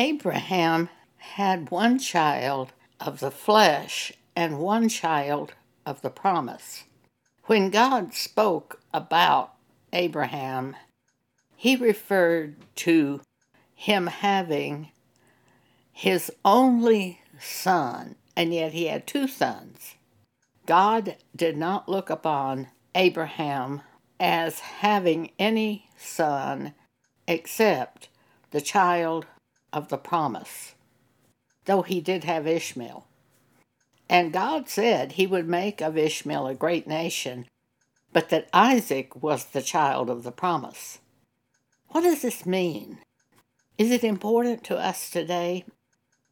Abraham had one child of the flesh and one child of the promise. When God spoke about Abraham, he referred to him having his only son, and yet he had two sons. God did not look upon Abraham as having any son except the child of the promise, though he did have Ishmael. And God said he would make of Ishmael a great nation, but that Isaac was the child of the promise. What does this mean? Is it important to us today?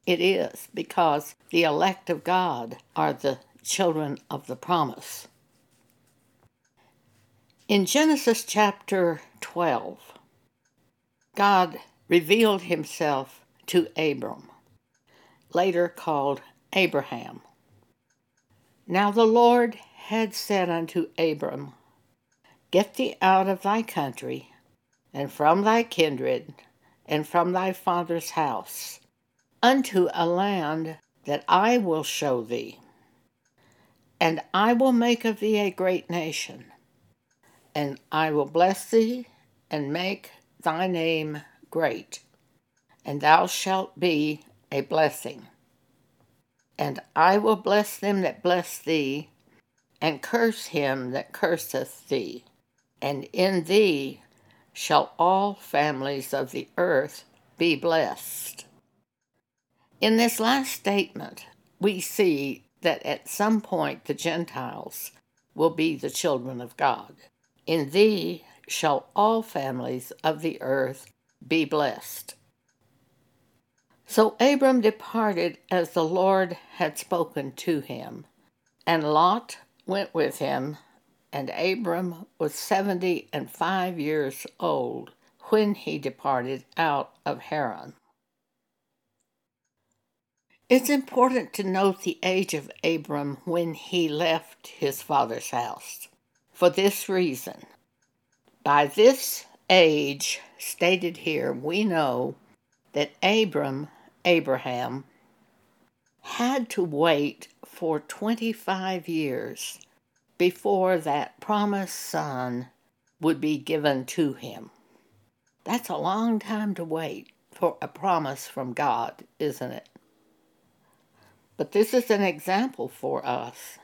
It is, because the elect of God are the children of the promise. In Genesis chapter 12, God revealed himself to Abram, later called Abraham. Now the Lord had said unto Abram, Get thee out of thy country, and from thy kindred, and from thy father's house, unto a land that I will show thee. And I will make of thee a great nation and I will bless thee and make thy name great, and thou shalt be a blessing. And I will bless them that bless thee, and curse him that curseth thee. And in thee shall all families of the earth be blessed. In this last statement, we see that at some point the Gentiles will be the children of God. In thee shall all families of the earth be blessed. So Abram departed as the Lord had spoken to him, and Lot went with him, and Abram was seventy and five years old when he departed out of Haran. It's important to note the age of Abram when he left his father's house for this reason. By this age stated here, we know that Abram, Abraham, had to wait for 25 years before that promised son would be given to him. That's a long time to wait for a promise from God, isn't it? But this is an example for us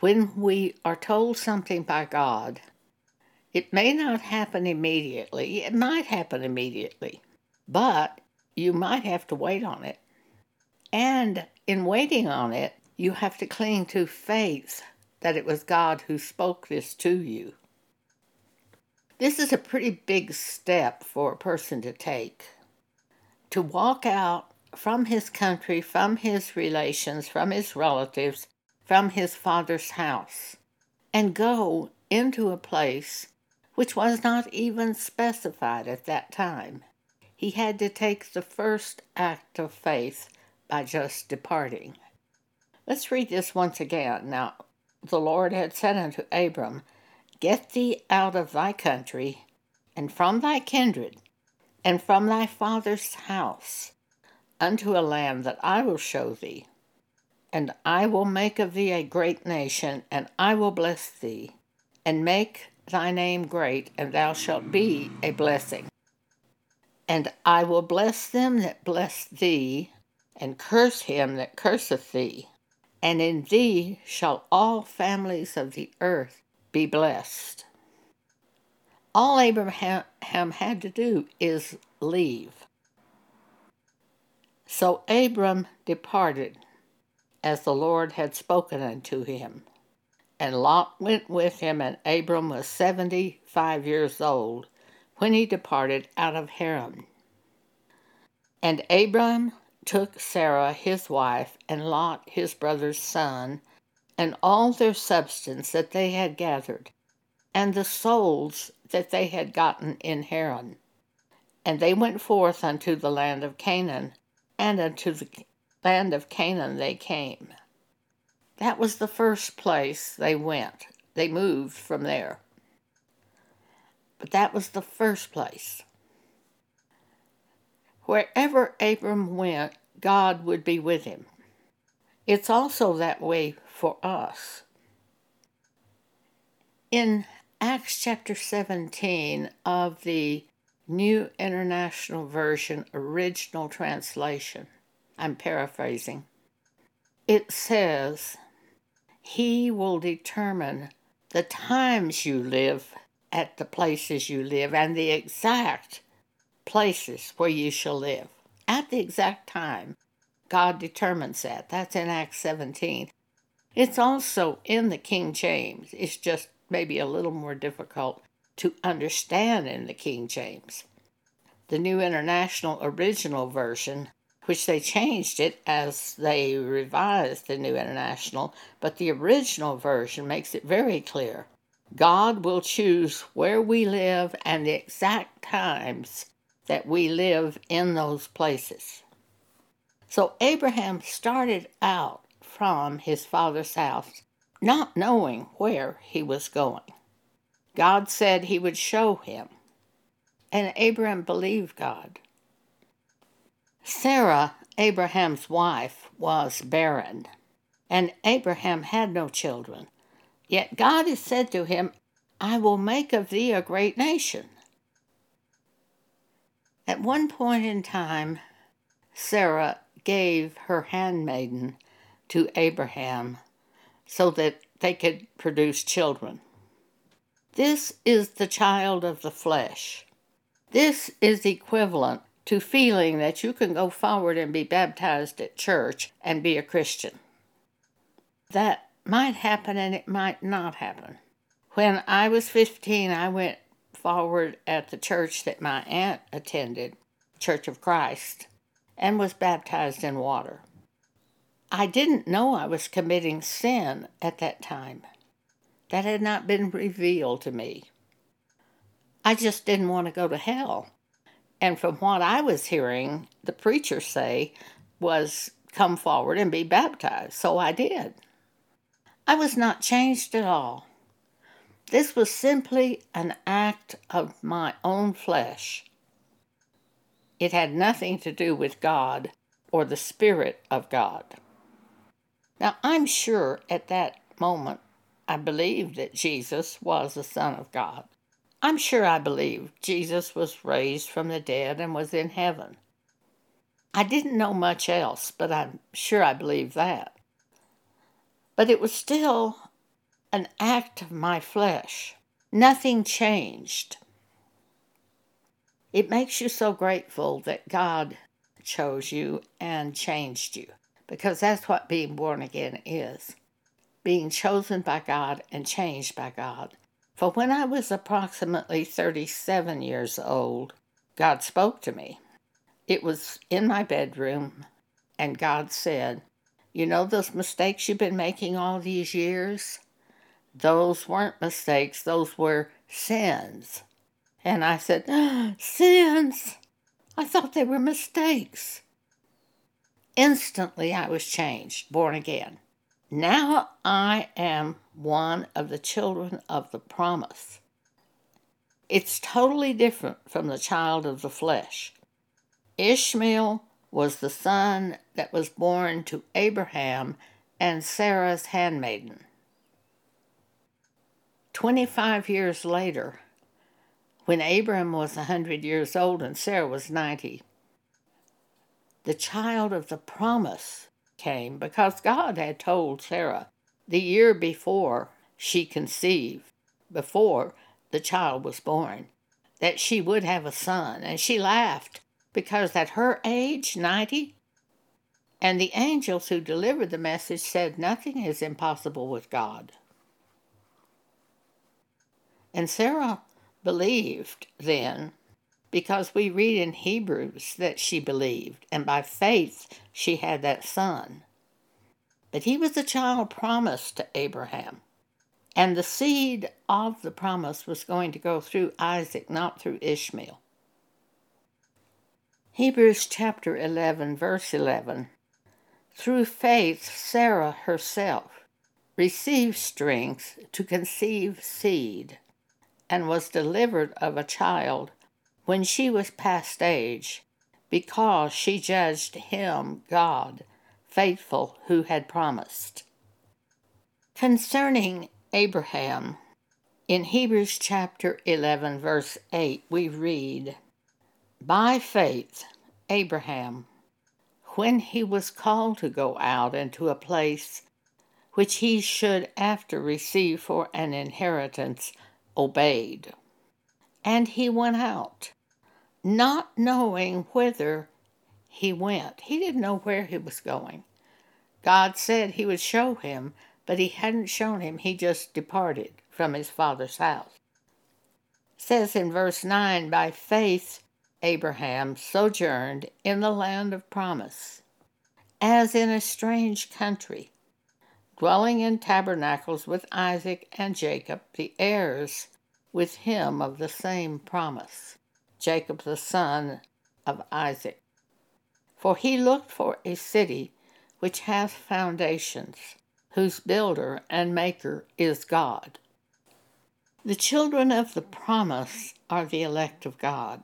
when we are told something by God, it may not happen immediately. It might happen immediately, but you might have to wait on it. And in waiting on it, you have to cling to faith that it was God who spoke this to you. This is a pretty big step for a person to take. To walk out from his country, from his relations, from his relatives, from his father's house and go into a place which was not even specified at that time. He had to take the first act of faith by just departing. Let's read this once again. Now, the Lord had said unto Abram, Get thee out of thy country, and from thy kindred, and from thy father's house, unto a land that I will show thee and I will make of thee a great nation, and I will bless thee, and make thy name great, and thou shalt be a blessing. And I will bless them that bless thee, and curse him that curseth thee. And in thee shall all families of the earth be blessed. All Abraham had to do is leave. So Abram departed as the Lord had spoken unto him. And Lot went with him, and Abram was seventy five years old when he departed out of Haran. And Abram took Sarah his wife, and Lot his brother's son, and all their substance that they had gathered, and the souls that they had gotten in Haran. And they went forth unto the land of Canaan, and unto the land of Canaan they came. That was the first place they went. They moved from there. But that was the first place. wherever Abram went, God would be with him. It's also that way for us. In Acts chapter 17 of the New International Version original translation, I'm paraphrasing, it says, He will determine the times you live at the places you live and the exact places where you shall live. At the exact time, God determines that. That's in Acts 17. It's also in the King James. It's just maybe a little more difficult to understand in the King James. The New International Original Version, which they changed it as they revised the New International, but the original version makes it very clear. God will choose where we live and the exact times that we live in those places. So Abraham started out from his father's house, not knowing where he was going. God said he would show him, and Abraham believed God. Sarah, Abraham's wife, was barren, and Abraham had no children. Yet God has said to him, I will make of thee a great nation. At one point in time, Sarah gave her handmaiden to Abraham so that they could produce children. This is the child of the flesh. This is equivalent to feeling that you can go forward and be baptized at church and be a Christian. That might happen and it might not happen. When I was 15, I went forward at the church that my aunt attended, Church of Christ, and was baptized in water. I didn't know I was committing sin at that time. That had not been revealed to me. I just didn't want to go to hell. And from what I was hearing the preacher say was come forward and be baptized. So I did. I was not changed at all. This was simply an act of my own flesh. It had nothing to do with God or the Spirit of God. Now, I'm sure at that moment I believed that Jesus was the Son of God. I'm sure I believed Jesus was raised from the dead and was in heaven. I didn't know much else, but I'm sure I believed that. But it was still an act of my flesh. Nothing changed. It makes you so grateful that God chose you and changed you because that's what being born again is being chosen by God and changed by God. For when I was approximately 37 years old, God spoke to me. It was in my bedroom, and God said, You know those mistakes you've been making all these years? Those weren't mistakes, those were sins. And I said, ah, Sins? I thought they were mistakes. Instantly, I was changed, born again. Now I am one of the children of the promise. It's totally different from the child of the flesh. Ishmael was the son that was born to Abraham and Sarah's handmaiden. Twenty five years later, when Abraham was a hundred years old and Sarah was ninety, the child of the promise came because God had told Sarah the year before she conceived, before the child was born, that she would have a son. And she laughed because at her age, 90, and the angels who delivered the message said, Nothing is impossible with God. And Sarah believed then because we read in Hebrews that she believed, and by faith she had that son. But he was the child promised to Abraham, and the seed of the promise was going to go through Isaac, not through Ishmael. Hebrews chapter 11, verse 11. Through faith, Sarah herself received strength to conceive seed and was delivered of a child when she was past age, because she judged him, God, faithful who had promised. Concerning Abraham, in Hebrews chapter 11, verse 8, we read, By faith, Abraham, when he was called to go out into a place which he should after receive for an inheritance, obeyed. And he went out, not knowing whither he went. He didn't know where he was going. God said he would show him, but he hadn't shown him. He just departed from his father's house. It says in verse 9, by faith Abraham sojourned in the land of promise, as in a strange country, dwelling in tabernacles with Isaac and Jacob, the heirs with him of the same promise, Jacob the son of Isaac. For he looked for a city which hath foundations, whose builder and maker is God. The children of the promise are the elect of God.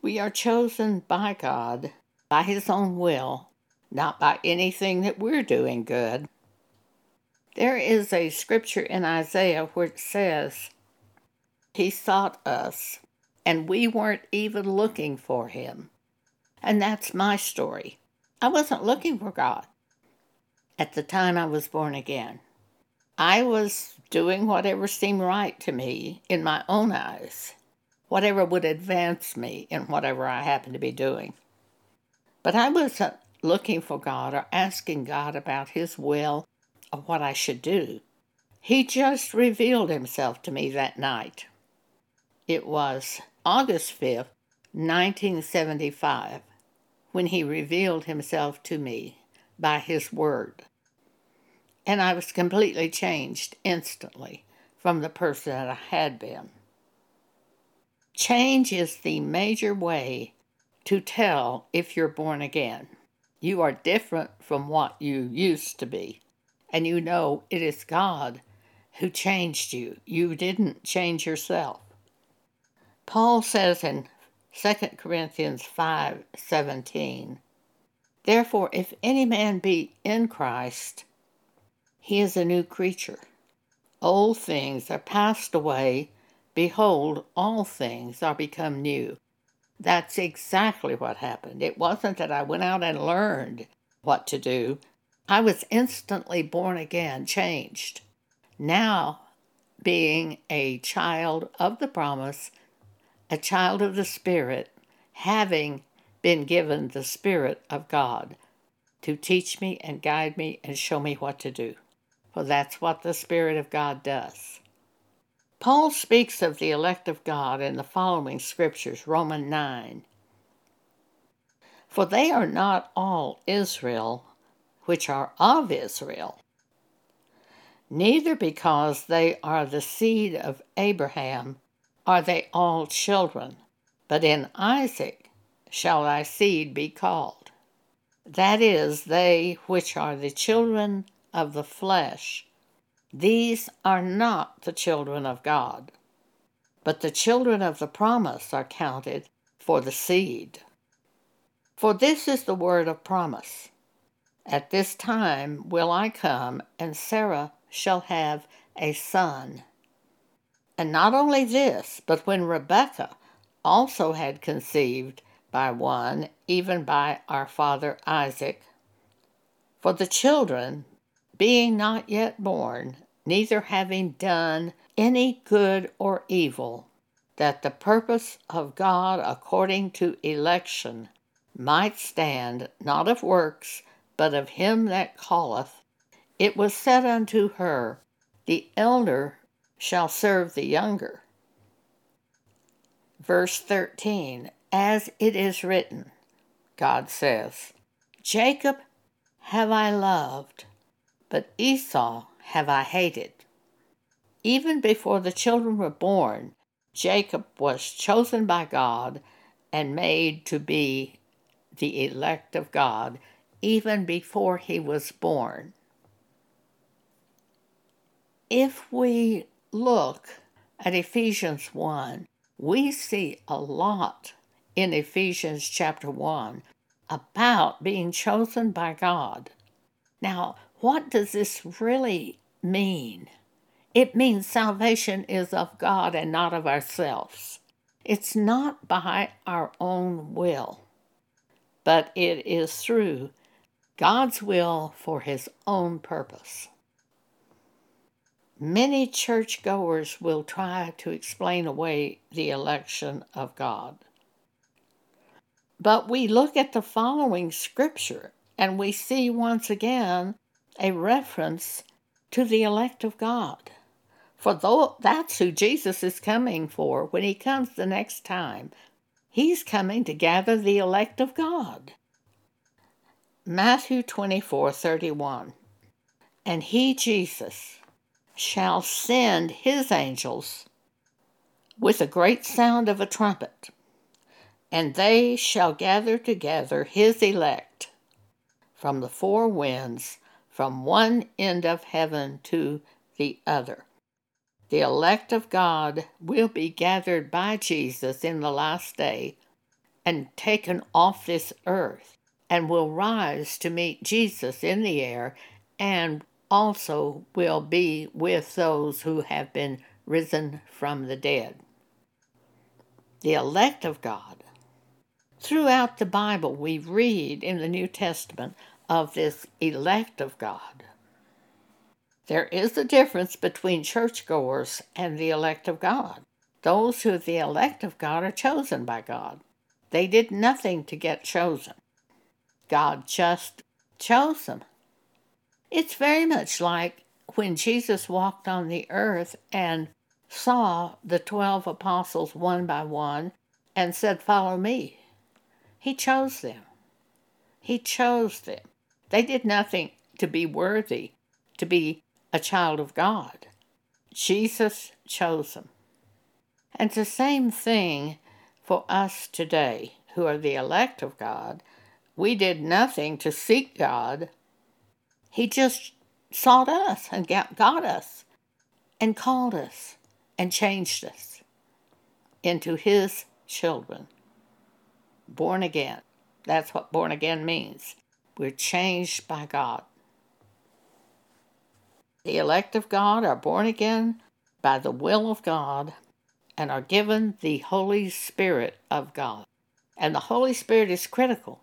We are chosen by God, by His own will, not by anything that we're doing good. There is a scripture in Isaiah where it says, He sought us, and we weren't even looking for Him. And that's my story. I wasn't looking for God at the time I was born again. I was doing whatever seemed right to me in my own eyes, whatever would advance me in whatever I happened to be doing. But I wasn't looking for God or asking God about His will or what I should do. He just revealed Himself to me that night. It was August 5th, 1975, when He revealed Himself to me by His Word and I was completely changed instantly from the person that I had been. Change is the major way to tell if you're born again. You are different from what you used to be, and you know it is God who changed you. You didn't change yourself. Paul says in 2 Corinthians 5:17, Therefore if any man be in Christ, he is a new creature. Old things are passed away. Behold, all things are become new. That's exactly what happened. It wasn't that I went out and learned what to do. I was instantly born again, changed. Now, being a child of the promise, a child of the Spirit, having been given the Spirit of God to teach me and guide me and show me what to do for that's what the Spirit of God does. Paul speaks of the elect of God in the following scriptures Romans 9. For they are not all Israel which are of Israel, neither because they are the seed of Abraham are they all children, but in Isaac shall thy seed be called. That is, they which are the children of the flesh. These are not the children of God, but the children of the promise are counted for the seed. For this is the word of promise. At this time will I come, and Sarah shall have a son. And not only this, but when Rebekah also had conceived by one, even by our father Isaac, for the children being not yet born, neither having done any good or evil, that the purpose of God according to election might stand, not of works, but of him that calleth, it was said unto her, The elder shall serve the younger. Verse 13 As it is written, God says, Jacob have I loved, but Esau have I hated. Even before the children were born, Jacob was chosen by God and made to be the elect of God even before he was born. If we look at Ephesians 1, we see a lot in Ephesians chapter 1 about being chosen by God. Now, what does this really mean? It means salvation is of God and not of ourselves. It's not by our own will, but it is through God's will for His own purpose. Many churchgoers will try to explain away the election of God. But we look at the following scripture and we see once again a reference to the elect of God. For though that's who Jesus is coming for when he comes the next time. He's coming to gather the elect of God. Matthew 24 31. And he, Jesus, shall send his angels with a great sound of a trumpet, and they shall gather together his elect from the four winds, from one end of heaven to the other. The elect of God will be gathered by Jesus in the last day and taken off this earth and will rise to meet Jesus in the air and also will be with those who have been risen from the dead. The elect of God. Throughout the Bible, we read in the New Testament of this elect of God. There is a difference between churchgoers and the elect of God. Those who are the elect of God are chosen by God. They did nothing to get chosen. God just chose them. It's very much like when Jesus walked on the earth and saw the 12 apostles one by one and said, Follow me. He chose them. He chose them. They did nothing to be worthy to be a child of God. Jesus chose them. And the same thing for us today, who are the elect of God. We did nothing to seek God he just sought us and got us and called us and changed us into His children. Born again. That's what born again means. We're changed by God. The elect of God are born again by the will of God and are given the Holy Spirit of God. And the Holy Spirit is critical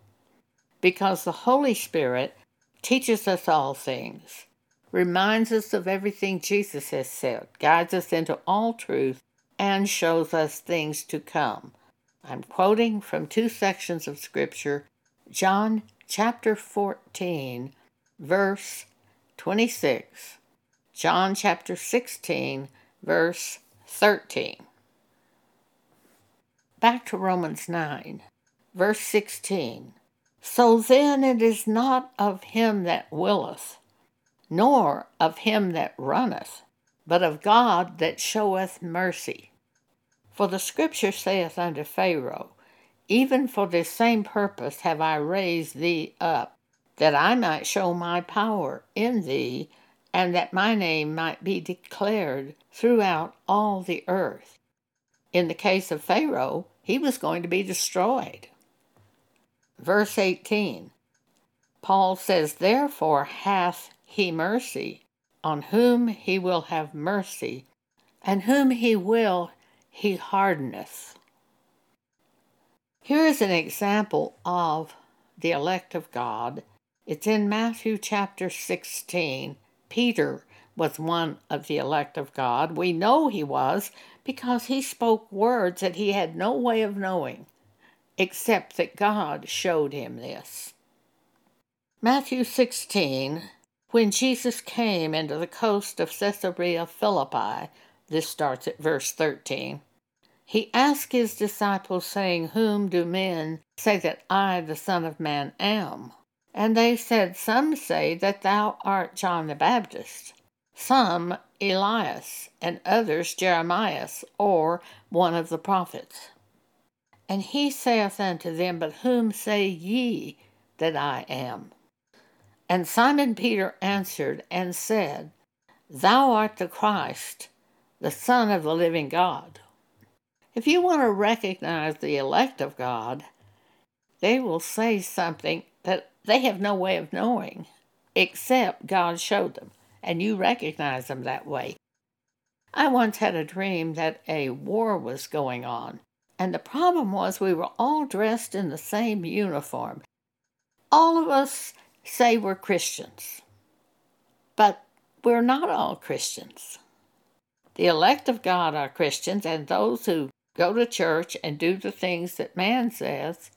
because the Holy Spirit teaches us all things, reminds us of everything Jesus has said, guides us into all truth, and shows us things to come. I'm quoting from two sections of Scripture John chapter 14, verse 26, John chapter 16, verse 13. Back to Romans 9, verse 16. So then it is not of him that willeth, nor of him that runneth, but of God that showeth mercy. For the Scripture saith unto Pharaoh, Even for this same purpose have I raised thee up, that I might show my power in thee, and that my name might be declared throughout all the earth. In the case of Pharaoh, he was going to be destroyed. Verse 18 Paul says, Therefore hath he mercy on whom he will have mercy, and whom he will he hardeneth. Here is an example of the elect of God. It's in Matthew chapter 16. Peter was one of the elect of God. We know he was because he spoke words that he had no way of knowing except that God showed him this. Matthew 16, when Jesus came into the coast of Caesarea Philippi, this starts at verse 13, he asked his disciples, saying, Whom do men say that I, the Son of Man, am? And they said, Some say that thou art John the Baptist, some Elias, and others Jeremiah, or one of the prophets. And he saith unto them, But whom say ye that I am? And Simon Peter answered and said, Thou art the Christ, the Son of the living God. If you want to recognize the elect of God, they will say something that they have no way of knowing except God showed them, and you recognize them that way. I once had a dream that a war was going on, and the problem was we were all dressed in the same uniform. All of us say we're Christians, but we're not all Christians. The elect of God are Christians, and those who go to church and do the things that man says,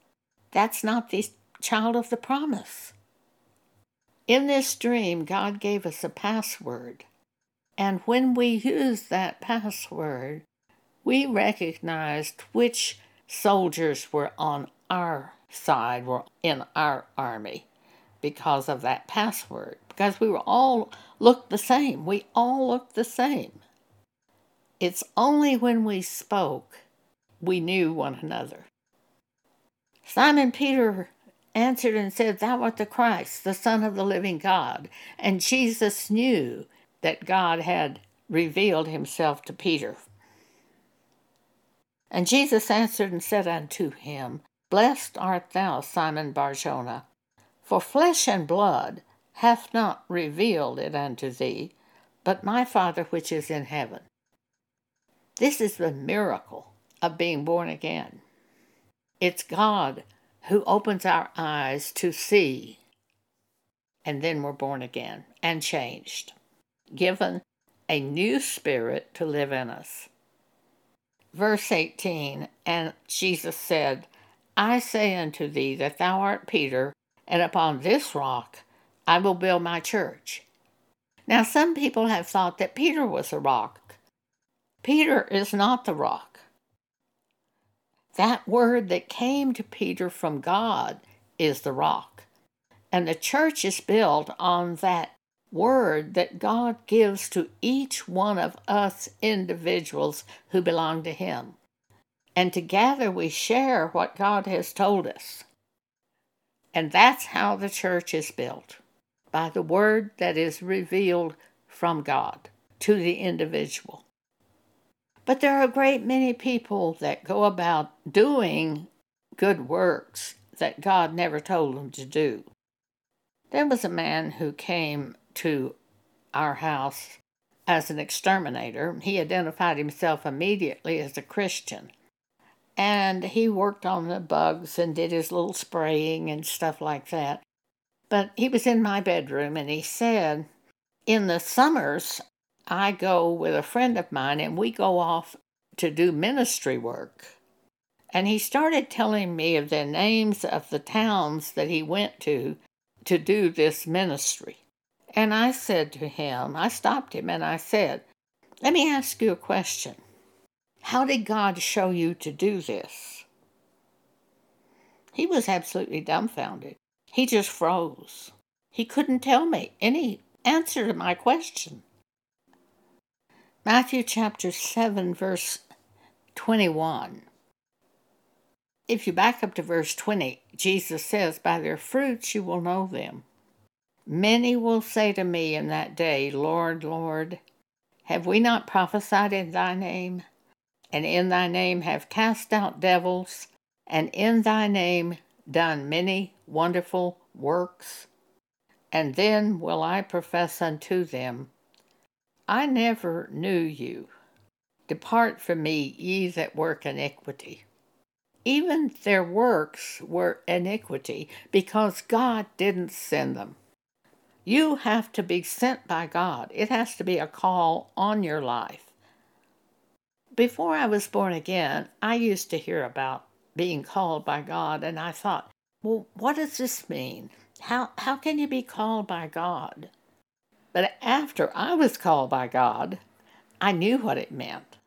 that's not the child of the promise. In this dream, God gave us a password. And when we use that password, we recognized which soldiers were on our side, were in our army because of that password. Because we were all looked the same. We all looked the same. It's only when we spoke we knew one another. Simon Peter answered and said, Thou art the Christ, the Son of the living God. And Jesus knew that God had revealed himself to Peter. And Jesus answered and said unto him, Blessed art thou, Simon Barjona, for flesh and blood hath not revealed it unto thee, but my Father which is in heaven. This is the miracle of being born again. It's God who opens our eyes to see, and then we're born again and changed, given a new spirit to live in us. Verse 18 And Jesus said, I say unto thee that thou art Peter, and upon this rock I will build my church. Now, some people have thought that Peter was a rock, Peter is not the rock. That word that came to Peter from God is the rock. And the church is built on that word that God gives to each one of us individuals who belong to Him. And together we share what God has told us. And that's how the church is built by the word that is revealed from God to the individual. But there are a great many people that go about doing good works that God never told them to do. There was a man who came to our house as an exterminator. He identified himself immediately as a Christian. And he worked on the bugs and did his little spraying and stuff like that. But he was in my bedroom and he said, In the summers, I go with a friend of mine and we go off to do ministry work. And he started telling me of the names of the towns that he went to to do this ministry. And I said to him, I stopped him and I said, Let me ask you a question. How did God show you to do this? He was absolutely dumbfounded. He just froze. He couldn't tell me any answer to my question. Matthew chapter 7, verse 21. If you back up to verse 20, Jesus says, By their fruits you will know them. Many will say to me in that day, Lord, Lord, have we not prophesied in thy name? And in thy name have cast out devils, and in thy name done many wonderful works? And then will I profess unto them, I never knew you. Depart from me, ye that work iniquity. Even their works were iniquity because God didn't send them. You have to be sent by God, it has to be a call on your life. Before I was born again, I used to hear about being called by God, and I thought, well, what does this mean? How, how can you be called by God? But after I was called by God, I knew what it meant.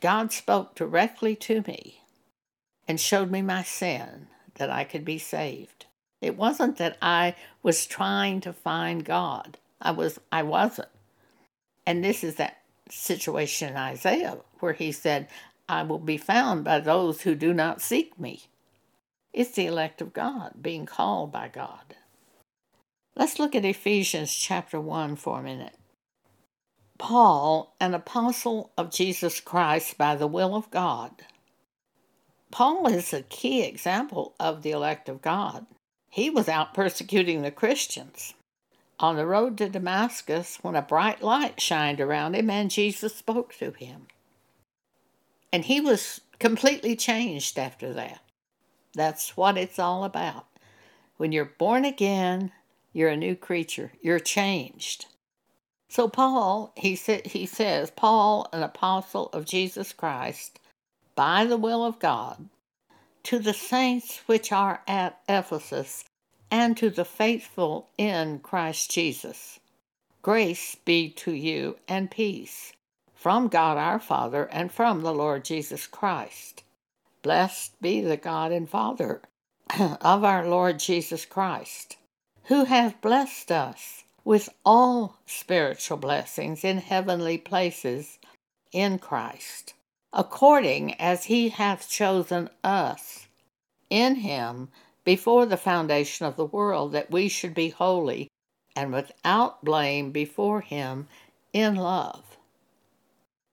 God spoke directly to me and showed me my sin that I could be saved. It wasn't that I was trying to find God. I was I wasn't. And this is that situation in Isaiah where he said, I will be found by those who do not seek me. It's the elect of God being called by God. Let's look at Ephesians chapter 1 for a minute. Paul, an apostle of Jesus Christ by the will of God. Paul is a key example of the elect of God. He was out persecuting the Christians. On the road to Damascus, when a bright light shined around him and Jesus spoke to him. And he was completely changed after that. That's what it's all about. When you're born again, you're a new creature. You're changed. So Paul, he said he says, Paul, an apostle of Jesus Christ, by the will of God, to the saints which are at Ephesus, and to the faithful in Christ Jesus. Grace be to you and peace from God our Father and from the Lord Jesus Christ. Blessed be the God and Father of our Lord Jesus Christ, who hath blessed us with all spiritual blessings in heavenly places in Christ, according as he hath chosen us in him before the foundation of the world, that we should be holy and without blame before him in love,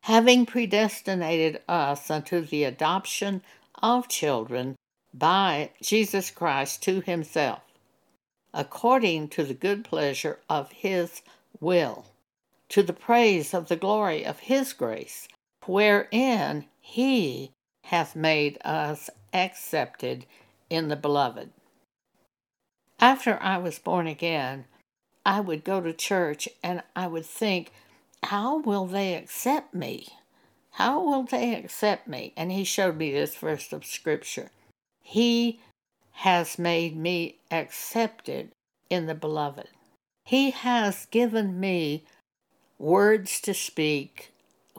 having predestinated us unto the adoption of children by Jesus Christ to himself, according to the good pleasure of his will, to the praise of the glory of his grace, wherein he hath made us accepted in the beloved. After I was born again, I would go to church and I would think, how will they accept me? How will they accept me? And he showed me this verse of scripture. He has made me accepted in the beloved. He has given me words to speak,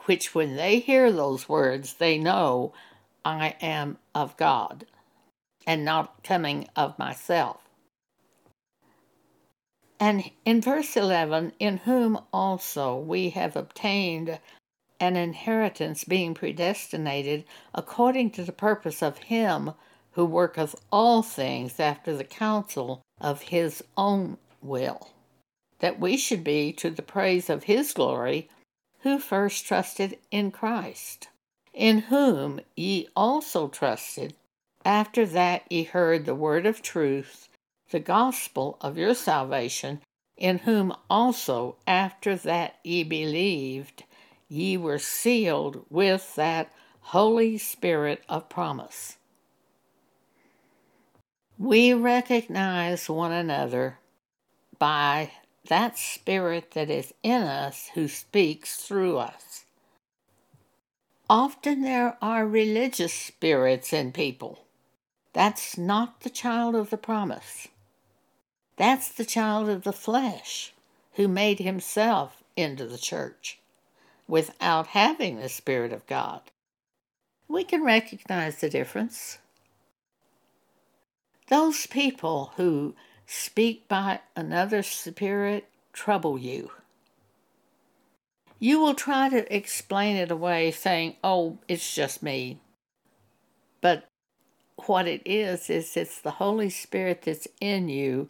which when they hear those words, they know I am of God and not coming of myself. And in verse 11, in whom also we have obtained an inheritance being predestinated according to the purpose of him who worketh all things after the counsel of his own will, that we should be to the praise of his glory, who first trusted in Christ, in whom ye also trusted, after that ye heard the word of truth, the gospel of your salvation, in whom also after that ye believed, ye were sealed with that Holy Spirit of promise. We recognize one another by that Spirit that is in us who speaks through us. Often there are religious spirits in people. That's not the child of the promise. That's the child of the flesh who made himself into the church without having the Spirit of God. We can recognize the difference. Those people who speak by another spirit trouble you. You will try to explain it away saying, oh, it's just me. But what it is, is it's the Holy Spirit that's in you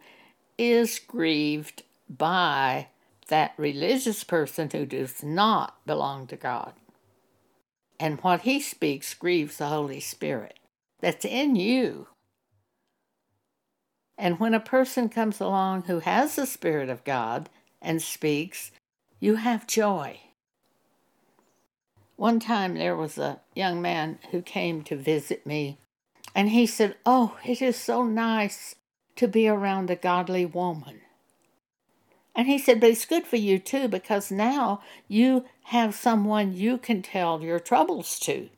is grieved by that religious person who does not belong to God. And what he speaks grieves the Holy Spirit that's in you. And when a person comes along who has the Spirit of God and speaks, you have joy. One time there was a young man who came to visit me, and he said, Oh, it is so nice to be around a godly woman. And he said, But it's good for you too, because now you have someone you can tell your troubles to.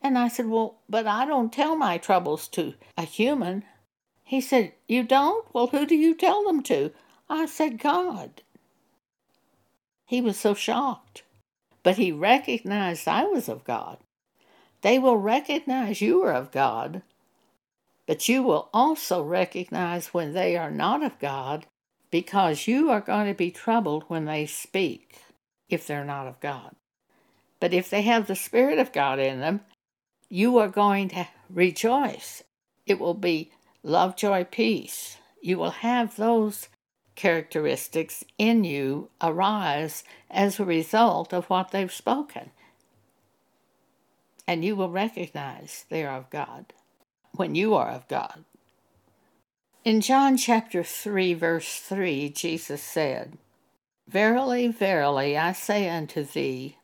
And I said, Well, but I don't tell my troubles to a human. He said, You don't? Well, who do you tell them to? I said, God. He was so shocked. But he recognized I was of God. They will recognize you are of God but you will also recognize when they are not of God because you are going to be troubled when they speak if they're not of God. But if they have the Spirit of God in them, you are going to rejoice. It will be love, joy, peace. You will have those characteristics in you arise as a result of what they've spoken. And you will recognize they are of God when you are of God. In John chapter 3, verse 3, Jesus said, Verily, verily, I say unto thee,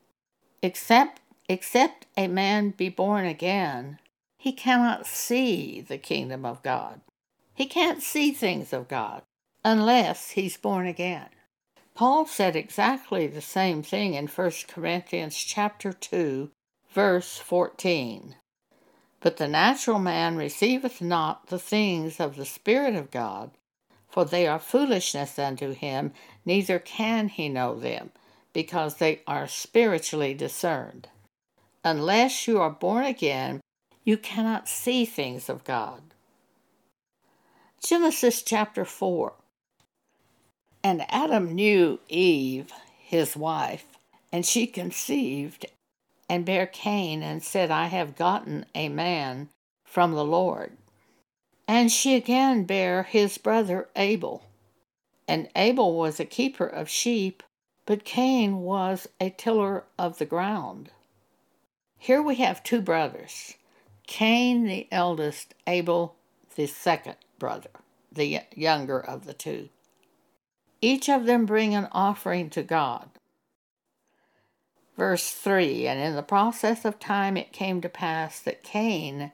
except, except a man be born again, he cannot see the kingdom of God. He can't see things of God unless he's born again. Paul said exactly the same thing in 1 Corinthians chapter 2 verse 14. But the natural man receiveth not the things of the Spirit of God, for they are foolishness unto him, neither can he know them, because they are spiritually discerned. Unless you are born again, you cannot see things of God. Genesis chapter 4 and Adam knew Eve, his wife, and she conceived and bare Cain and said, I have gotten a man from the Lord. And she again bare his brother Abel. And Abel was a keeper of sheep, but Cain was a tiller of the ground. Here we have two brothers Cain the eldest, Abel the second brother, the younger of the two each of them bring an offering to God. Verse 3 And in the process of time it came to pass that Cain,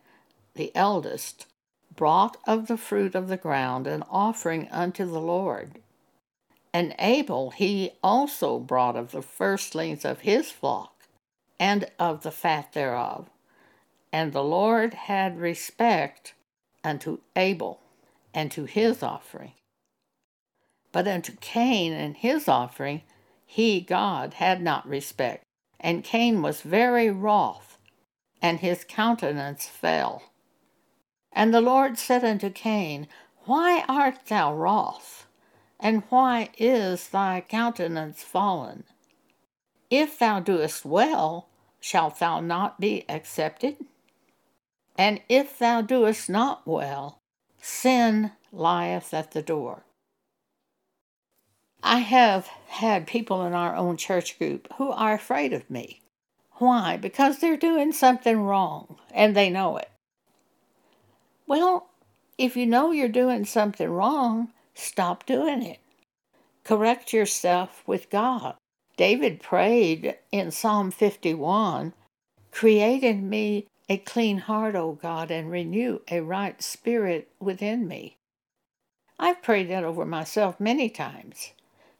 the eldest, brought of the fruit of the ground an offering unto the Lord. And Abel he also brought of the firstlings of his flock, and of the fat thereof. And the Lord had respect unto Abel and to his offering. But unto Cain and his offering he, God, had not respect. And Cain was very wroth, and his countenance fell. And the Lord said unto Cain, Why art thou wroth? And why is thy countenance fallen? If thou doest well, shalt thou not be accepted? And if thou doest not well, sin lieth at the door. I have had people in our own church group who are afraid of me. Why? Because they're doing something wrong and they know it. Well, if you know you're doing something wrong, stop doing it. Correct yourself with God. David prayed in Psalm 51 Create in me a clean heart, O God, and renew a right spirit within me. I've prayed that over myself many times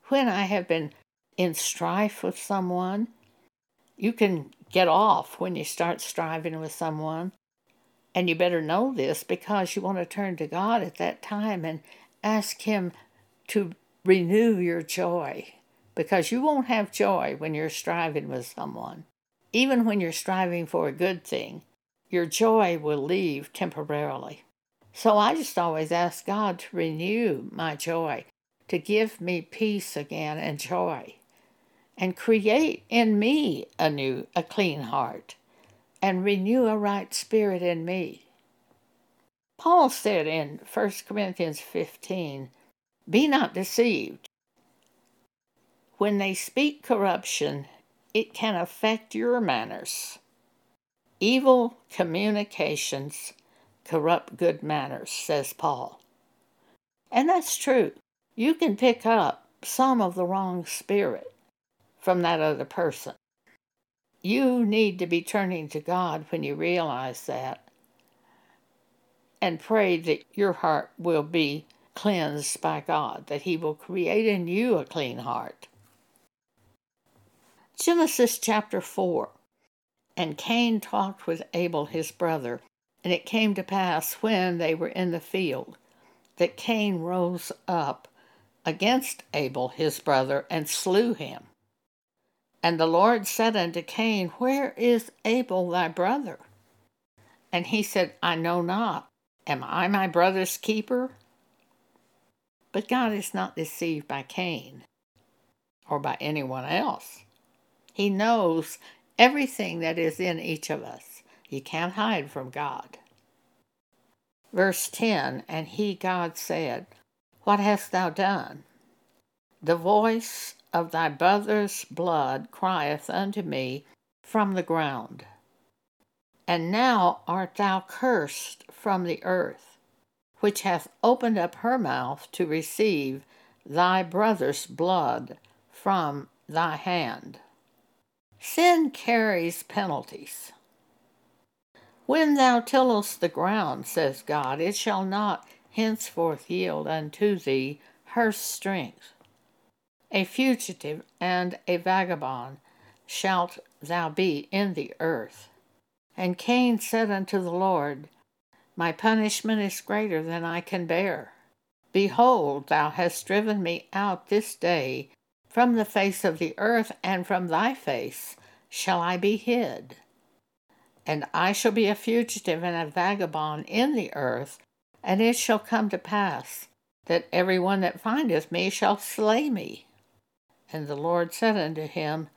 when I have been in strife with someone, you can get off when you start striving with someone. And you better know this because you want to turn to God at that time and ask Him to renew your joy. Because you won't have joy when you're striving with someone. Even when you're striving for a good thing, your joy will leave temporarily. So I just always ask God to renew my joy to give me peace again and joy, and create in me a new, a clean heart, and renew a right spirit in me. Paul said in 1 Corinthians 15, Be not deceived. When they speak corruption, it can affect your manners. Evil communications corrupt good manners, says Paul. And that's true you can pick up some of the wrong spirit from that other person. You need to be turning to God when you realize that and pray that your heart will be cleansed by God, that He will create in you a clean heart. Genesis chapter 4 And Cain talked with Abel his brother, and it came to pass when they were in the field that Cain rose up against Abel his brother and slew him. And the Lord said unto Cain, Where is Abel thy brother? And he said, I know not. Am I my brother's keeper? But God is not deceived by Cain or by anyone else. He knows everything that is in each of us. You can't hide from God. Verse 10 And he, God, said, what hast thou done? The voice of thy brother's blood crieth unto me from the ground. And now art thou cursed from the earth, which hath opened up her mouth to receive thy brother's blood from thy hand. Sin carries penalties. When thou tillest the ground, says God, it shall not henceforth yield unto thee her strength. A fugitive and a vagabond shalt thou be in the earth. And Cain said unto the Lord, My punishment is greater than I can bear. Behold, thou hast driven me out this day from the face of the earth, and from thy face shall I be hid. And I shall be a fugitive and a vagabond in the earth, and it shall come to pass that every one that findeth me shall slay me. And the Lord said unto him,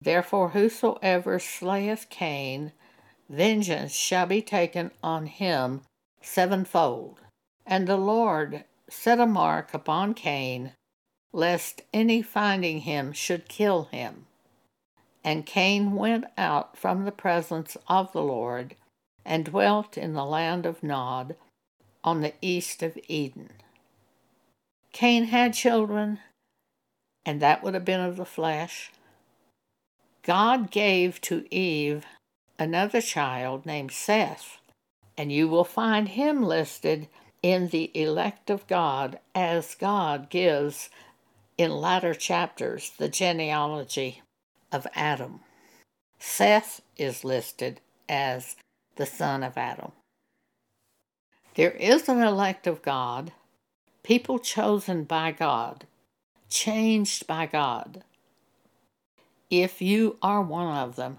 Therefore whosoever slayeth Cain, vengeance shall be taken on him sevenfold. And the Lord set a mark upon Cain, lest any finding him should kill him. And Cain went out from the presence of the Lord, and dwelt in the land of Nod, on the east of Eden. Cain had children, and that would have been of the flesh. God gave to Eve another child named Seth, and you will find him listed in the elect of God as God gives in latter chapters the genealogy of Adam. Seth is listed as the son of Adam. There is an elect of God, people chosen by God, changed by God. If you are one of them,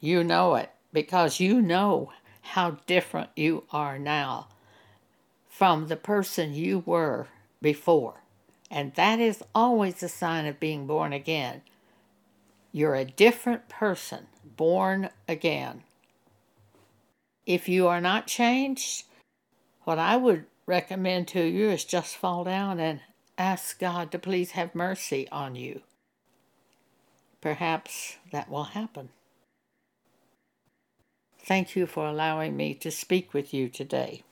you know it because you know how different you are now from the person you were before. And that is always a sign of being born again. You're a different person, born again. If you are not changed, what I would recommend to you is just fall down and ask God to please have mercy on you. Perhaps that will happen. Thank you for allowing me to speak with you today.